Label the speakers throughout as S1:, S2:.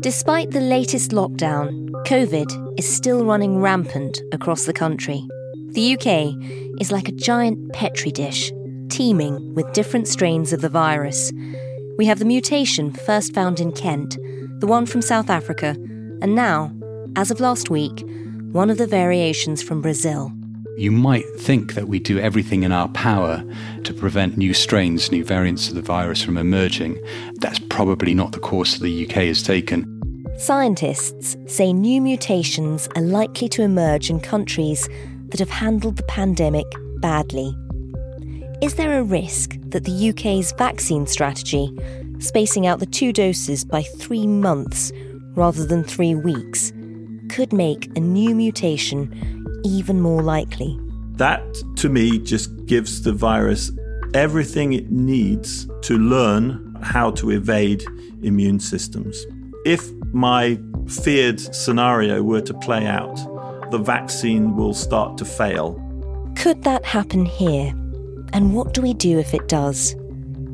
S1: Despite the latest lockdown, COVID is still running rampant across the country. The UK is like a giant petri dish, teeming with different strains of the virus. We have the mutation first found in Kent, the one from South Africa, and now, as of last week, one of the variations from Brazil.
S2: You might think that we do everything in our power to prevent new strains, new variants of the virus from emerging. That's probably not the course the UK has taken.
S1: Scientists say new mutations are likely to emerge in countries that have handled the pandemic badly. Is there a risk that the UK's vaccine strategy, spacing out the two doses by three months rather than three weeks, could make a new mutation even more likely?
S3: That, to me, just gives the virus everything it needs to learn how to evade immune systems. If my feared scenario were to play out, the vaccine will start to fail.
S1: Could that happen here? And what do we do if it does?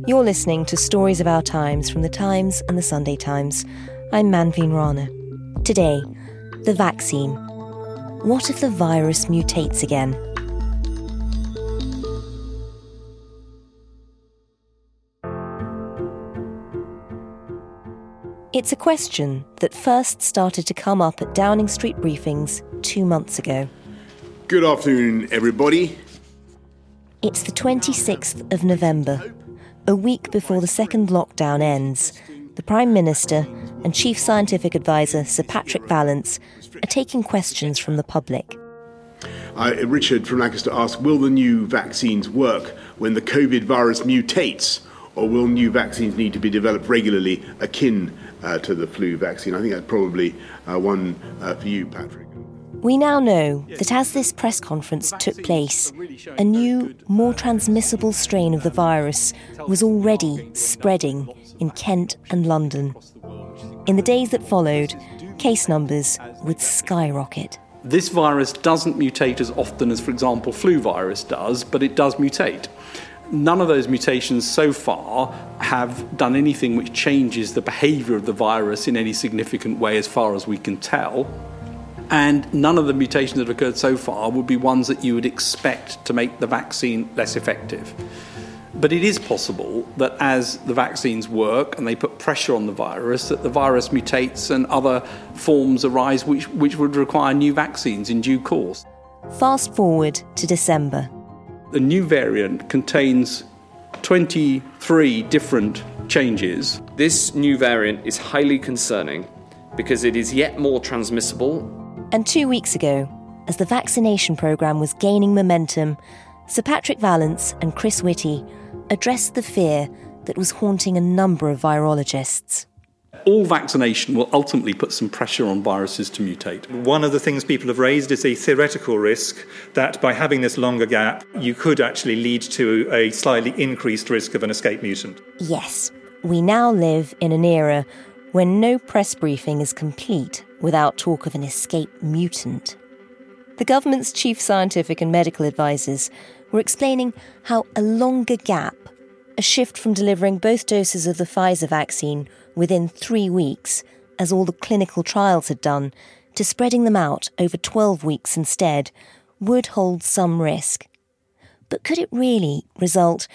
S1: You're listening to Stories of Our Times from The Times and The Sunday Times. I'm Manveen Rana. Today, the vaccine. What if the virus mutates again? It's a question that first started to come up at Downing Street briefings two months ago.
S4: Good afternoon, everybody.
S1: It's the 26th of November, a week before the second lockdown ends. The Prime Minister and Chief Scientific Advisor Sir Patrick Vallance are taking questions from the public.
S4: Uh, Richard from Lancaster asked Will the new vaccines work when the COVID virus mutates, or will new vaccines need to be developed regularly akin uh, to the flu vaccine? I think that's probably uh, one uh, for you, Patrick.
S1: We now know that as this press conference took place, a new, more transmissible strain of the virus was already spreading in Kent and London. In the days that followed, case numbers would skyrocket.
S5: This virus doesn't mutate as often as, for example, flu virus does, but it does mutate. None of those mutations so far have done anything which changes the behavior of the virus in any significant way, as far as we can tell. And none of the mutations that have occurred so far would be ones that you would expect to make the vaccine less effective. But it is possible that as the vaccines work and they put pressure on the virus, that the virus mutates and other forms arise which, which would require new vaccines in due course.
S1: Fast forward to December.
S5: The new variant contains 23 different changes.
S6: This new variant is highly concerning because it is yet more transmissible.
S1: And two weeks ago, as the vaccination programme was gaining momentum, Sir Patrick Vallance and Chris Whitty addressed the fear that was haunting a number of virologists.
S5: All vaccination will ultimately put some pressure on viruses to mutate.
S7: One of the things people have raised is a theoretical risk that by having this longer gap, you could actually lead to a slightly increased risk of an escape mutant.
S1: Yes, we now live in an era when no press briefing is complete without talk of an escape mutant. The government's chief scientific and medical advisors were explaining how a longer gap, a shift from delivering both doses of the Pfizer vaccine within three weeks, as all the clinical trials had done, to spreading them out over 12 weeks instead, would hold some risk. But could it really result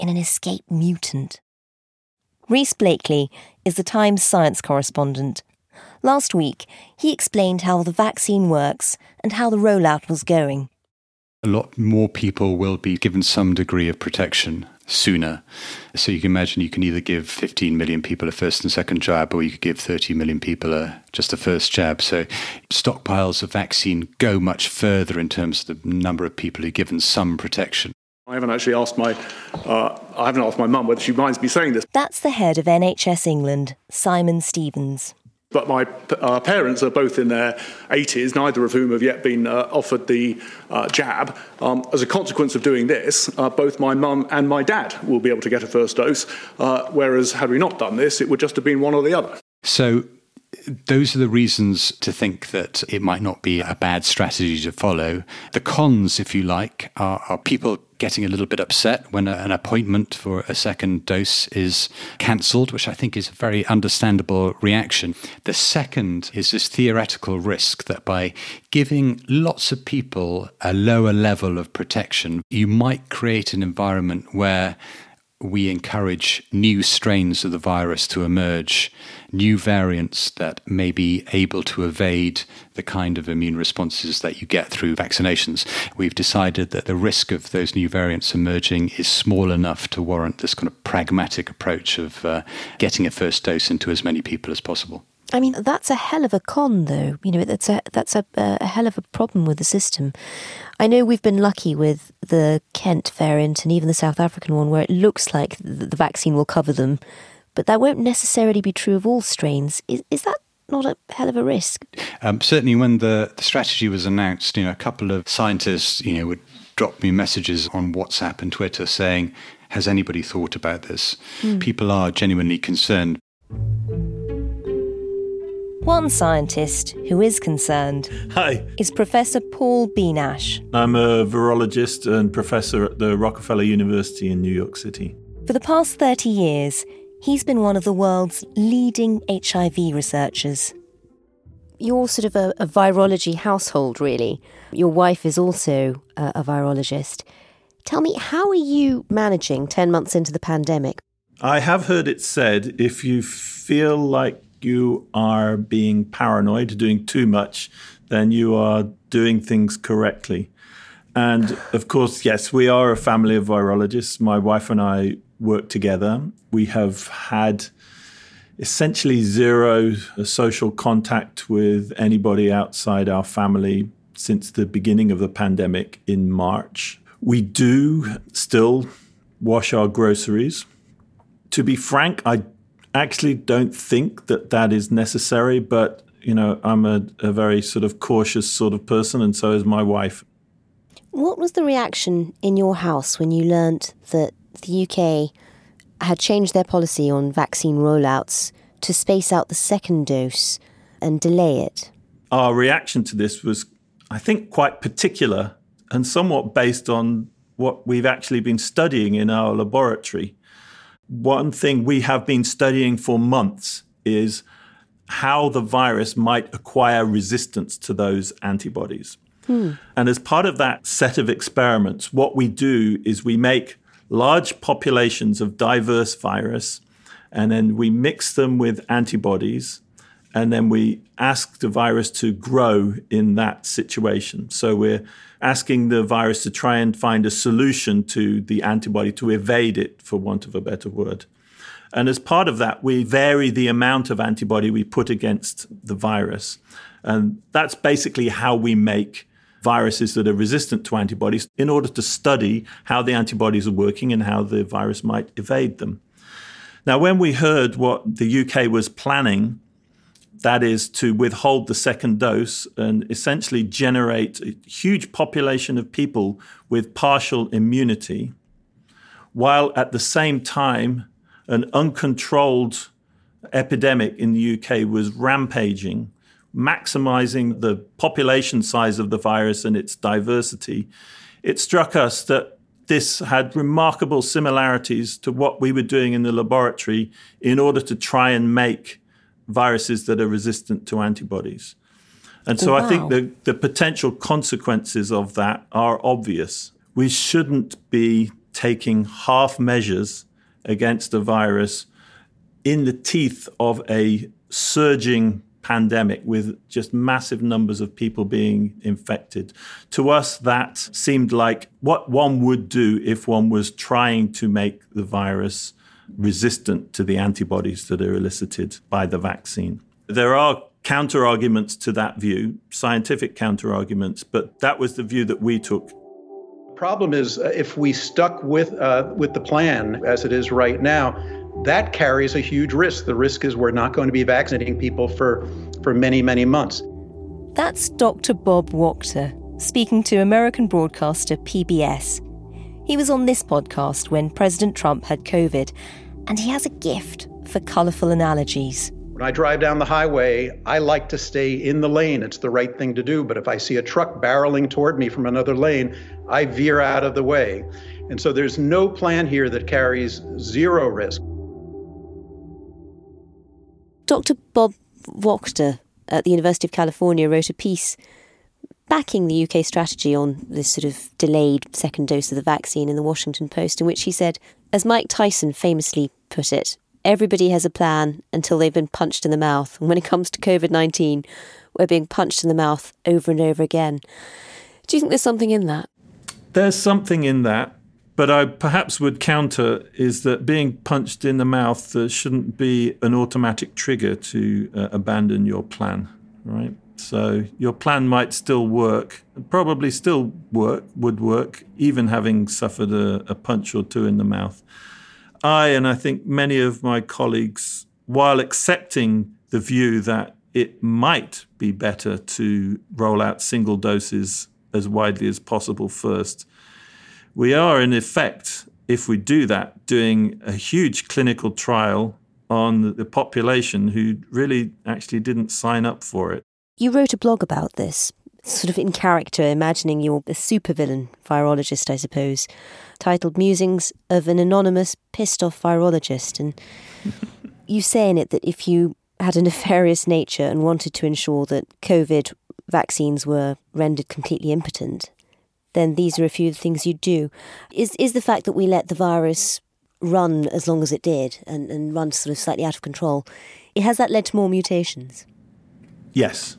S1: in an escape mutant? Rhys Blakely is the Times science correspondent. Last week, he explained how the vaccine works and how the rollout was going.
S2: A lot more people will be given some degree of protection sooner. So you can imagine you can either give 15 million people a first and second jab, or you could give 30 million people a, just a first jab. So stockpiles of vaccine go much further in terms of the number of people who are given some protection.
S8: I haven't actually asked my, uh, I haven't asked my mum whether she minds me saying this.
S1: That's the head of NHS England, Simon Stevens.
S8: But my uh, parents are both in their 80s, neither of whom have yet been uh, offered the uh, jab. Um, as a consequence of doing this, uh, both my mum and my dad will be able to get a first dose, uh, whereas had we not done this, it would just have been one or the other.
S2: So those are the reasons to think that it might not be a bad strategy to follow. The cons, if you like, are, are people getting a little bit upset when a, an appointment for a second dose is cancelled, which I think is a very understandable reaction. The second is this theoretical risk that by giving lots of people a lower level of protection, you might create an environment where we encourage new strains of the virus to emerge, new variants that may be able to evade the kind of immune responses that you get through vaccinations. We've decided that the risk of those new variants emerging is small enough to warrant this kind of pragmatic approach of uh, getting a first dose into as many people as possible.
S1: I mean, that's a hell of a con, though. You know, that's a that's a, a hell of a problem with the system. I know we've been lucky with the Kent variant and even the South African one, where it looks like the vaccine will cover them, but that won't necessarily be true of all strains. Is is that not a hell of a risk?
S2: Um, certainly, when the, the strategy was announced, you know, a couple of scientists, you know, would drop me messages on WhatsApp and Twitter saying, "Has anybody thought about this?" Mm. People are genuinely concerned.
S1: One scientist who is concerned
S3: Hi.
S1: is Professor Paul Bieniasz.
S3: I'm a virologist and professor at the Rockefeller University in New York City.
S1: For the past 30 years, he's been one of the world's leading HIV researchers. You're sort of a, a virology household, really. Your wife is also a, a virologist. Tell me, how are you managing 10 months into the pandemic?
S3: I have heard it said if you feel like you are being paranoid, doing too much, then you are doing things correctly. And of course, yes, we are a family of virologists. My wife and I work together. We have had essentially zero social contact with anybody outside our family since the beginning of the pandemic in March. We do still wash our groceries. To be frank, I actually don't think that that is necessary, but you know, I'm a, a very sort of cautious sort of person, and so is my wife.
S1: What was the reaction in your house when you learnt that the UK had changed their policy on vaccine rollouts to space out the second dose and delay it?
S3: Our reaction to this was, I think, quite particular and somewhat based on what we've actually been studying in our laboratory one thing we have been studying for months is how the virus might acquire resistance to those antibodies. Hmm. And as part of that set of experiments, what we do is we make large populations of diverse virus and then we mix them with antibodies and then we ask the virus to grow in that situation. So we're asking the virus to try and find a solution to the antibody to evade it, for want of a better word. And as part of that, we vary the amount of antibody we put against the virus. And that's basically how we make viruses that are resistant to antibodies in order to study how the antibodies are working and how the virus might evade them. Now, when we heard what the UK was planning that is to withhold the second dose and essentially generate a huge population of people with partial immunity, while at the same time, an uncontrolled epidemic in the UK was rampaging, maximizing the population size of the virus and its diversity. It struck us that this had remarkable similarities to what we were doing in the laboratory in order to try and make viruses that are resistant to antibodies. And so wow. I think the, the potential consequences of that are obvious. We shouldn't be taking half measures against a virus in the teeth of a surging pandemic with just massive numbers of people being infected. To us, that seemed like what one would do if one was trying to make the virus resistant to the antibodies that are elicited by the vaccine. There are counter arguments to that view, scientific counter arguments, but that was the view that we took.
S9: The problem is, uh, if we stuck with uh, with the plan as it is right now, that carries a huge risk. The risk is we're not going to be vaccinating people for, for many, many months.
S10: That's Dr. Bob Wachter speaking to American broadcaster PBS. He was on this podcast when President Trump had COVID, and he has a gift for colourful analogies.
S9: When I drive down the highway, I like to stay in the lane. It's the right thing to do. But if I see a truck barreling toward me from another lane, I veer out of the way. And so there's no plan here that carries zero risk.
S10: Dr. Bob Wachter at the University of California wrote a piece backing the UK strategy on this sort of delayed second dose of the vaccine in the Washington Post, in which he said, as Mike Tyson famously put it, everybody has a plan until they've been punched in the mouth. And when it comes to COVID 19, we're being punched in the mouth over and over again. Do you think there's something in that?
S3: There's something in that. But I perhaps would counter is that being punched in the mouth uh, shouldn't be an automatic trigger to uh, abandon your plan, right? So your plan might still work, probably still work, would work, even having suffered a, a punch or two in the mouth. I and I think many of my colleagues, while accepting the view that it might be better to roll out single doses as widely as possible first, we are, in effect, if we do that, doing a huge clinical trial on the population who really actually didn't sign up for it.
S10: You wrote a blog about this, sort of in character, imagining you're a supervillain virologist, I suppose, titled Musings of an Anonymous Pissed Off Virologist. And you say in it that if you had a nefarious nature and wanted to ensure that COVID vaccines were rendered completely impotent, then these are a few of the things you'd do. Is is the fact that we let the virus run as long as it did and, and run sort of slightly out of control, it has that led to more mutations?
S3: Yes.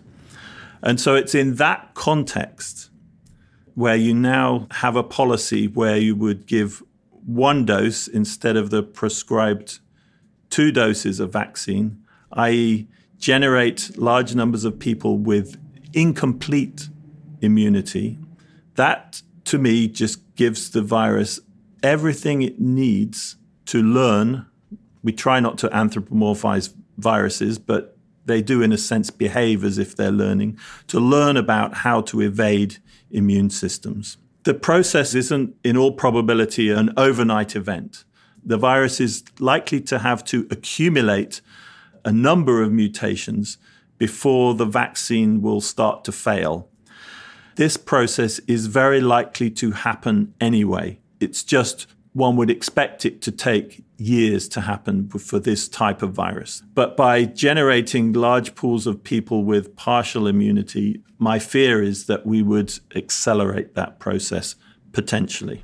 S3: And so it's in that context where you now have a policy where you would give one dose instead of the prescribed two doses of vaccine, i.e., generate large numbers of people with incomplete immunity that to me just gives the virus everything it needs to learn. We try not to anthropomorphize viruses, but they do, in a sense, behave as if they're learning to learn about how to evade immune systems. The process isn't, in all probability, an overnight event. The virus is likely to have to accumulate a number of mutations before the vaccine will start to fail. This process is very likely to happen anyway. It's just one would expect it to take years to happen for this type of virus. But by generating large pools of people with partial immunity, my fear is that we would accelerate that process potentially.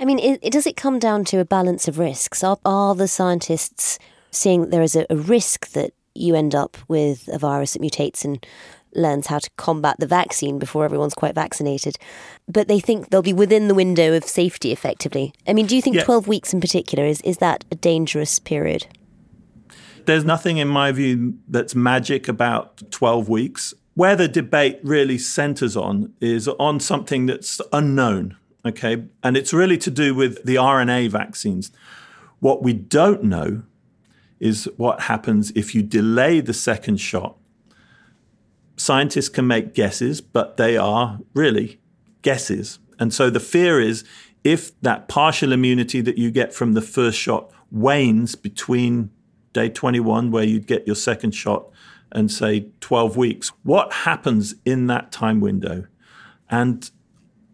S10: I mean, it, does it come down to a balance of risks? Are, are the scientists seeing there is a, a risk that you end up with a virus that mutates and learns how to combat the vaccine before everyone's quite vaccinated. But they think they'll be within the window of safety effectively. I mean, do you think yeah. 12 weeks in particular is, is that a dangerous period?
S3: There's nothing in my view that's magic about 12 weeks. Where the debate really centers on is on something that's unknown, okay? And it's really to do with the RNA vaccines. What we don't know is what happens if you delay the second shot scientists can make guesses, but they are really guesses. And so the fear is if that partial immunity that you get from the first shot wanes between day 21, where you'd get your second shot, and say 12 weeks, what happens in that time window? And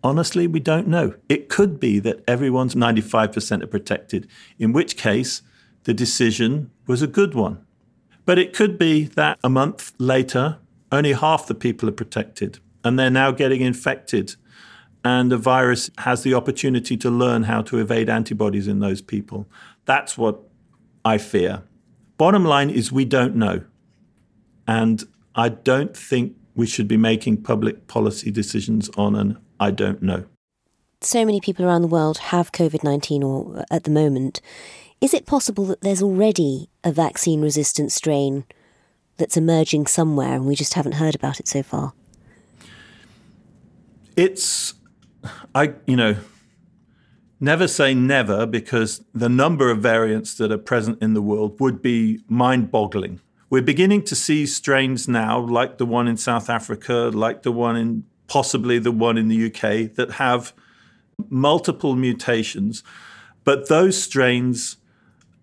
S3: honestly, we don't know. It could be that everyone's 95% are protected, in which case the decision was a good one. But it could be that a month later, only half the people are protected, and they're now getting infected. And the virus has the opportunity to learn how to evade antibodies in those people. That's what I fear. bottom line is we don't know. And I don't think we should be making public policy decisions on an I don't know.
S1: So many people around the world have COVID 19 or at the moment. Is it possible that there's already a vaccine resistant strain that's emerging somewhere and we just haven't heard about it so far?
S3: It's, I, you know, never say never because the number of variants that are present in the world would be mind boggling. We're beginning to see strains now, like the one in South Africa, like the one in possibly the one in the UK, that have multiple mutations. But those strains,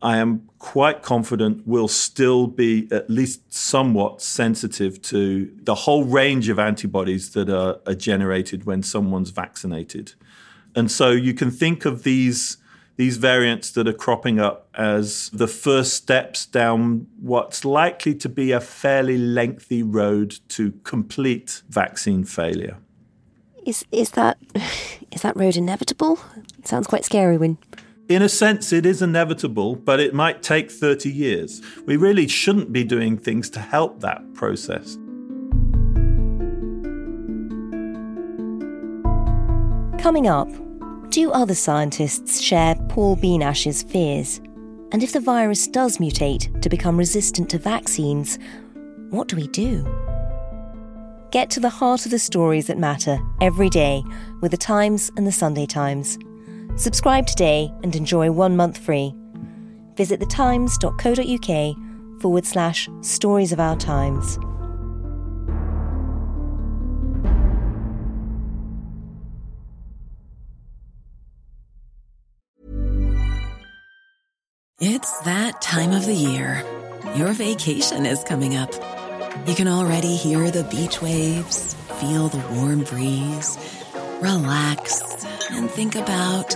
S3: I am quite confident, will still be at least somewhat sensitive to the whole range of antibodies that are, are generated when someone's vaccinated. And so you can think of these these variants that are cropping up as the first steps down what's likely to be a fairly lengthy road to complete vaccine failure.
S1: Is is that is that road inevitable? It sounds quite scary when
S3: in a sense, it is inevitable, but it might take 30 years. We really shouldn't be doing things to help that process.
S1: Coming up, do other scientists share Paul Bieniasz's fears? And if the virus does mutate to become resistant to vaccines, what do we do? Get to the heart of the stories that matter every day with the Times and the Sunday Times. Subscribe today and enjoy one month free. Visit thetimes.co.uk forward slash stories of our times.
S11: It's that time of the year. Your vacation is coming up. You can already hear the beach waves, feel the warm breeze, relax, and think about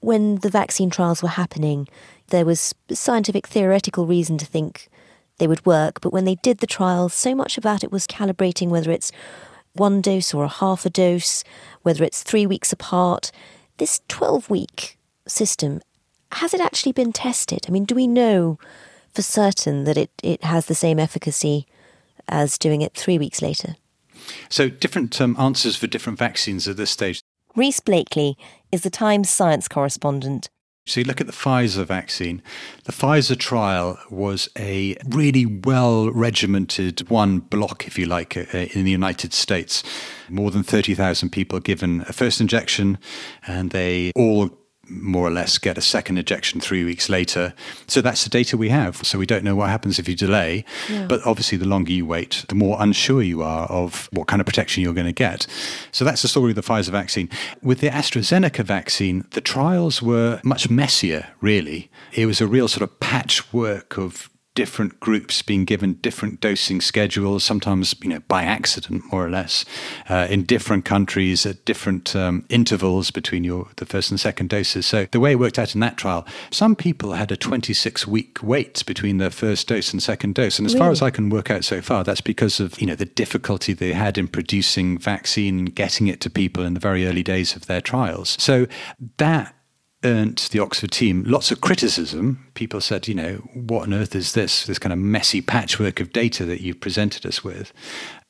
S1: when the vaccine trials were happening, there was scientific theoretical reason to think they would work. But when they did the trials, so much about it was calibrating whether it's one dose or a half a dose, whether it's three weeks apart. This 12 week system, has it actually been tested? I mean, do we know for certain that it, it has the same efficacy as doing it three weeks later?
S2: So, different um, answers for different vaccines at this stage.
S1: Rhys Blakely is the Times science correspondent.
S2: So, you look at the Pfizer vaccine. The Pfizer trial was a really well regimented one block, if you like, uh, in the United States. More than 30,000 people given a first injection, and they all more or less get a second injection three weeks later. So that's the data we have. So we don't know what happens if you delay. Yeah. But obviously, the longer you wait, the more unsure you are of what kind of protection you're going to get. So that's the story of the Pfizer vaccine. With the AstraZeneca vaccine, the trials were much messier, really. It was a real sort of patchwork of different groups being given different dosing schedules, sometimes you know by accident, more or less, uh, in different countries at different um, intervals between your the first and second doses. So the way it worked out in that trial, some people had a 26 week wait between their first dose and second dose, and as really? far as I can work out so far, that's because of you know the difficulty they had in producing vaccine and getting it to people in the very early days of their trials. So that earned the Oxford team lots of criticism. People said, you know, what on earth is this, this kind of messy patchwork of data that you've presented us with?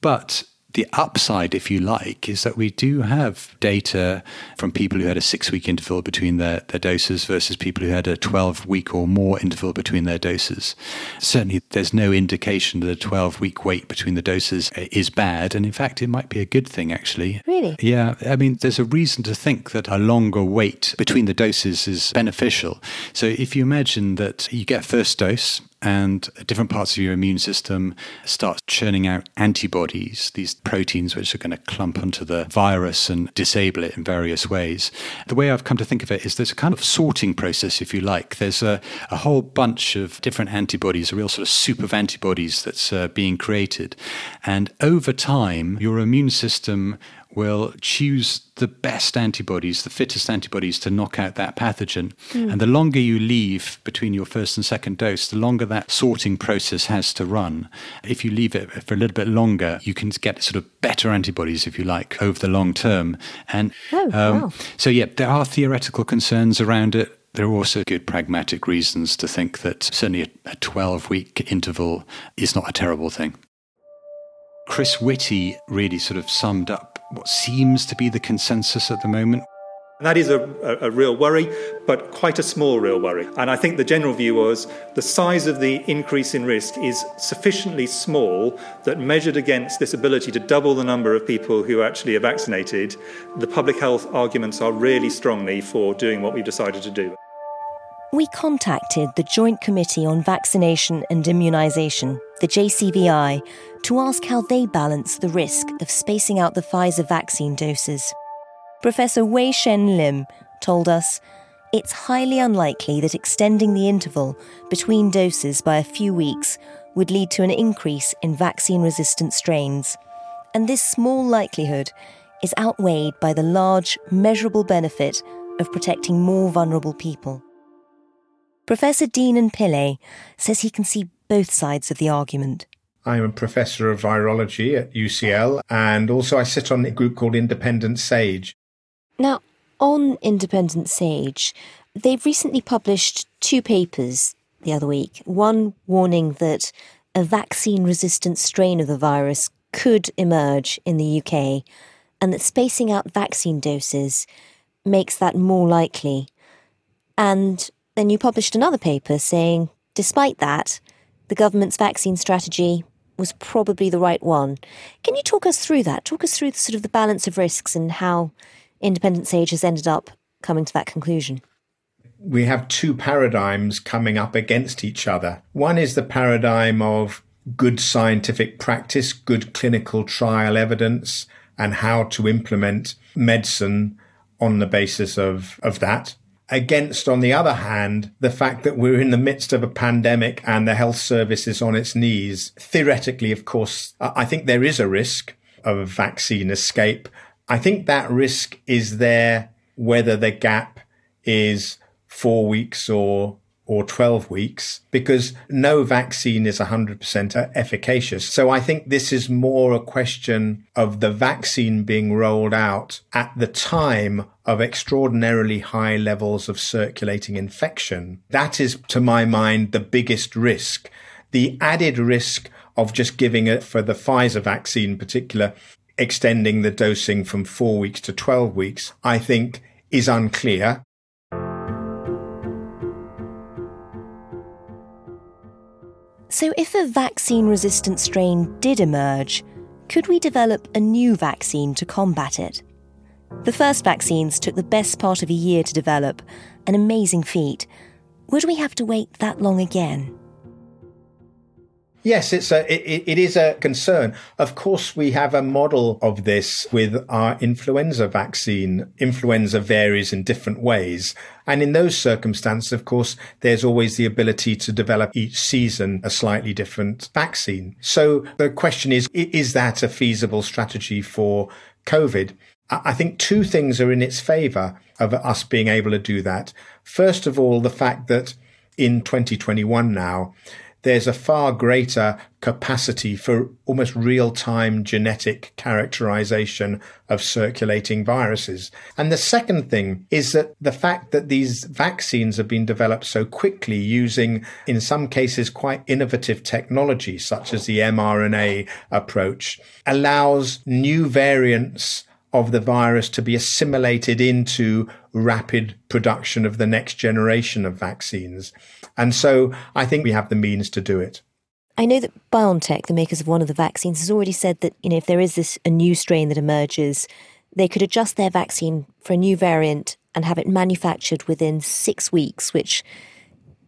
S2: But the upside, if you like, is that we do have data from people who had a six week interval between their, their doses versus people who had a 12 week or more interval between their doses. Certainly, there's no indication that a 12 week wait between the doses is bad. And in fact, it might be a good thing, actually.
S1: Really?
S2: Yeah. I mean, there's a reason to think that a longer wait between the doses is beneficial. So if you imagine that you get first dose, and different parts of your immune system start churning out antibodies, these proteins which are going to clump onto the virus and disable it in various ways. The way I've come to think of it is there's a kind of sorting process, if you like. There's a, a whole bunch of different antibodies, a real sort of soup of antibodies that's uh, being created. And over time, your immune system will choose the best antibodies, the fittest antibodies to knock out that pathogen. Mm. And the longer you leave between your first and second dose, the longer that sorting process has to run. If you leave it for a little bit longer, you can get sort of better antibodies, if you like, over the long term. And
S1: oh, um, wow.
S2: so, yeah, there are theoretical concerns around it. There are also good pragmatic reasons to think that certainly a 12 week interval is not a terrible thing. Chris Whitty really sort of summed up what seems to be the consensus at the moment.
S7: That is a, a, a, real worry, but quite a small real worry. And I think the general view was the size of the increase in risk is sufficiently small that, measured against this ability to double the number of people who actually are vaccinated, the public health arguments are really strongly for doing what we've decided to do.
S1: We contacted the Joint Committee on Vaccination and Immunisation, the JCVI, to ask how they balance the risk of spacing out the Pfizer vaccine doses. Professor Wei Shen Lim told us it's highly unlikely that extending the interval between doses by a few weeks would lead to an increase in vaccine resistant strains. And this small likelihood is outweighed by the large, measurable benefit of protecting more vulnerable people. Professor Deenan Pillay says he can see both sides of the argument.
S12: I'm a professor of virology at UCL, and also I sit on a group called Independent SAGE.
S1: Now, on Independent SAGE, they've recently published two papers the other week. One warning that a vaccine resistant strain of the virus could emerge in the UK, and that spacing out vaccine doses makes that more likely. And then you published another paper saying, despite that, the government's vaccine strategy was probably the right one. Can you talk us through that? Talk us through the, sort of the balance of risks and how Independent SAGE has ended up coming to that conclusion.
S12: We have two paradigms coming up against each other. One is the paradigm of good scientific practice, good clinical trial evidence, and how to implement medicine on the basis of, of that against, on the other hand, the fact that we're in the midst of a pandemic and the health service is on its knees. Theoretically, of course, I think there is a risk of vaccine escape. I think that risk is there whether the gap is four weeks or or 12 weeks because no vaccine is 100% efficacious. So I think this is more a question of the vaccine being rolled out at the time of extraordinarily high levels of circulating infection. That is, to my mind, the biggest risk. The added risk of just giving it for the Pfizer vaccine in particular, extending the dosing from four weeks to 12 weeks, I think is unclear.
S1: So, if a vaccine resistant strain did emerge, could we develop a new vaccine to combat it? The first vaccines took the best part of a year to develop, an amazing feat. Would we have to wait that long again?
S12: Yes, it's a it, it is a concern. Of course, we have a model of this with our influenza vaccine. Influenza varies in different ways. And in those circumstances, of course, there's always the ability to develop each season a slightly different vaccine. So the question is, is that a feasible strategy for COVID? I think two things are in its favor of us being able to do that. First of all, the fact that in 2021 now, there's a far greater capacity for almost real time genetic characterization of circulating viruses. And the second thing is that the fact that these vaccines have been developed so quickly using, in some cases, quite innovative technology, such as the mRNA approach, allows new variants of the virus to be assimilated into rapid production of the next generation of vaccines. And so I think we have the means to do it.
S1: I know that BioNTech, the makers of one of the vaccines, has already said that, you know, if there is this a new strain that emerges, they could adjust their vaccine for a new variant and have it manufactured within six weeks, which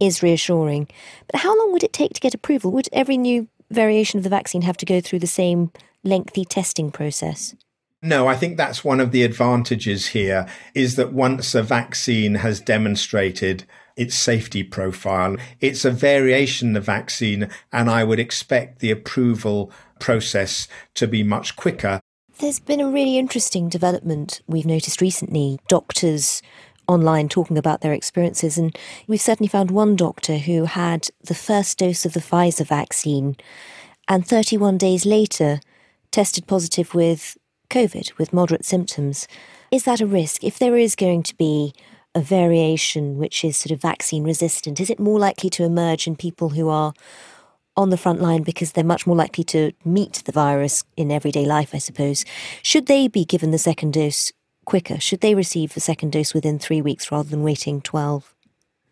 S1: is reassuring. But how long would it take to get approval? Would every new variation of the vaccine have to go through the same lengthy testing process?
S12: No, I think that's one of the advantages here is that once a vaccine has demonstrated its safety profile, it's a variation of the vaccine, and I would expect the approval process to be much quicker.
S1: There's been a really interesting development we've noticed recently. Doctors online talking about their experiences, and we've certainly found one doctor who had the first dose of the Pfizer vaccine and 31 days later tested positive with COVID with moderate symptoms. Is that a risk? If there is going to be a variation which is sort of vaccine resistant, is it more likely to emerge in people who are on the front line because they're much more likely to meet the virus in everyday life, I suppose? Should they be given the second dose quicker? Should they receive the second dose within three weeks rather than waiting 12?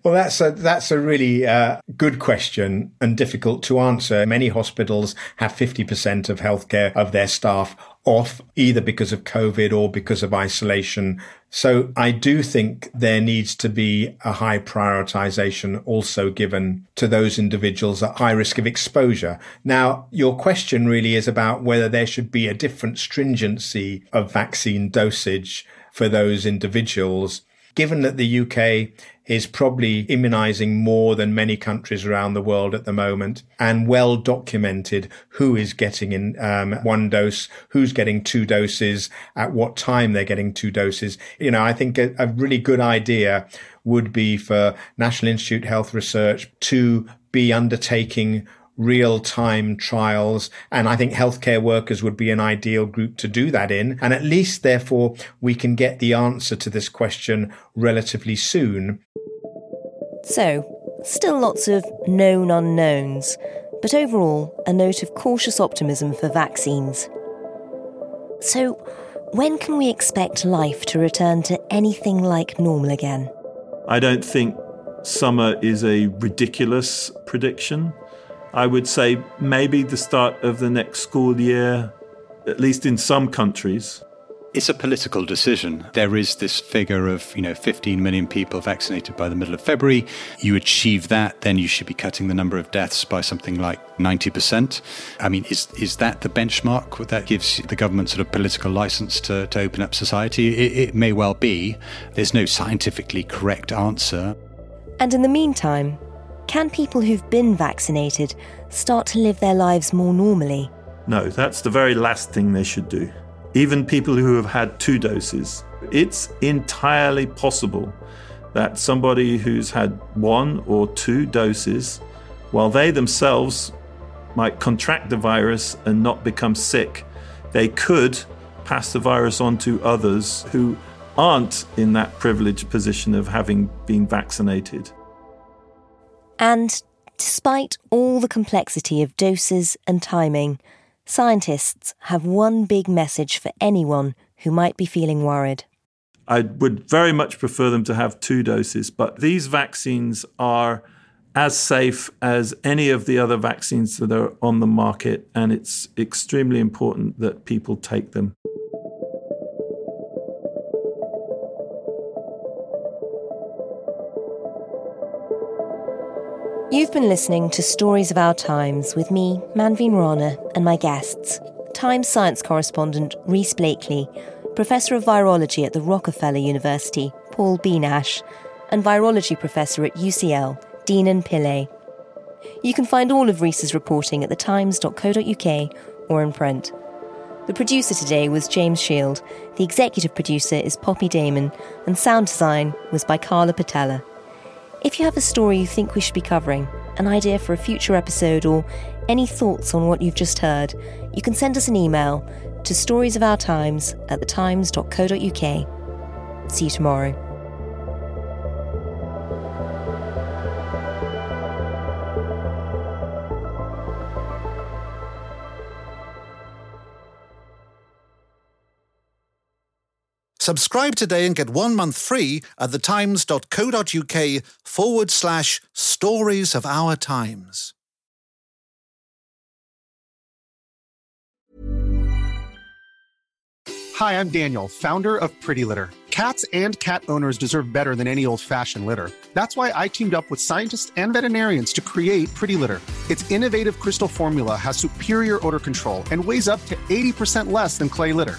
S12: Well, that's a that's a really uh, good question and difficult to answer. Many hospitals have fifty percent of healthcare of their staff off, either because of COVID or because of isolation. So I do think there needs to be a high prioritization also given to those individuals at high risk of exposure. Now, your question really is about whether there should be a different stringency of vaccine dosage for those individuals. Given that the UK is probably immunizing more than many countries around the world at the moment and well documented who is getting in um, one dose, who's getting two doses, at what time they're getting two doses. You know, I think a, a really good idea would be for National Institute Health Research to be undertaking real time trials. And I think healthcare workers would be an ideal group to do that in. And at least, therefore, we can get the answer to this question relatively soon.
S1: So, still lots of known unknowns, but overall, a note of cautious optimism for vaccines. So, when can we expect life to return to anything like normal again?
S3: I don't think summer is a ridiculous prediction. I would say maybe the start of the next school year, at least in some countries.
S2: It's a political decision. There is this figure of, you know, 15 million people vaccinated by the middle of February. You achieve that, then you should be cutting the number of deaths by something like 90%. I mean, is is that the benchmark that gives the government sort of political license to, to open up society? It, it may well be. There's no scientifically correct answer.
S1: And in the meantime, can people who've been vaccinated start to live their lives more normally?
S3: No, that's the very last thing they should do. Even people who have had two doses, it's entirely possible that somebody who's had one or two doses, while they themselves might contract the virus and not become sick, they could pass the virus on to others who aren't in that privileged position of having been vaccinated.
S1: And despite all the complexity of doses and timing, scientists have one big message for anyone who might be feeling worried.
S3: I would very much prefer them to have two doses, but these vaccines are as safe as any of the other vaccines that are on the market, and it's extremely important that people take them.
S1: You've been listening to Stories of Our Times with me, Manveen Rana, and my guests Times science correspondent Rhys Blakely, Professor of Virology at the Rockefeller University, Paul Bieniasz, and Virology Professor at UCL, Deenan Pillay. You can find all of Rhys's reporting at thetimes.co.uk or in print. The producer today was James Shield, the executive producer is Poppy Damon, and sound design was by Carla Patella. If you have a story you think we should be covering, an idea for a future episode, or any thoughts on what you've just heard, you can send us an email to storiesofourtimes at thetimes.co.uk. See you tomorrow.
S13: Subscribe today and get one month free at thetimes.co.uk forward slash stories of our times.
S14: Hi, I'm Daniel, founder of Pretty Litter. Cats and cat owners deserve better than any old fashioned litter. That's why I teamed up with scientists and veterinarians to create Pretty Litter. Its innovative crystal formula has superior odor control and weighs up to 80% less than clay litter.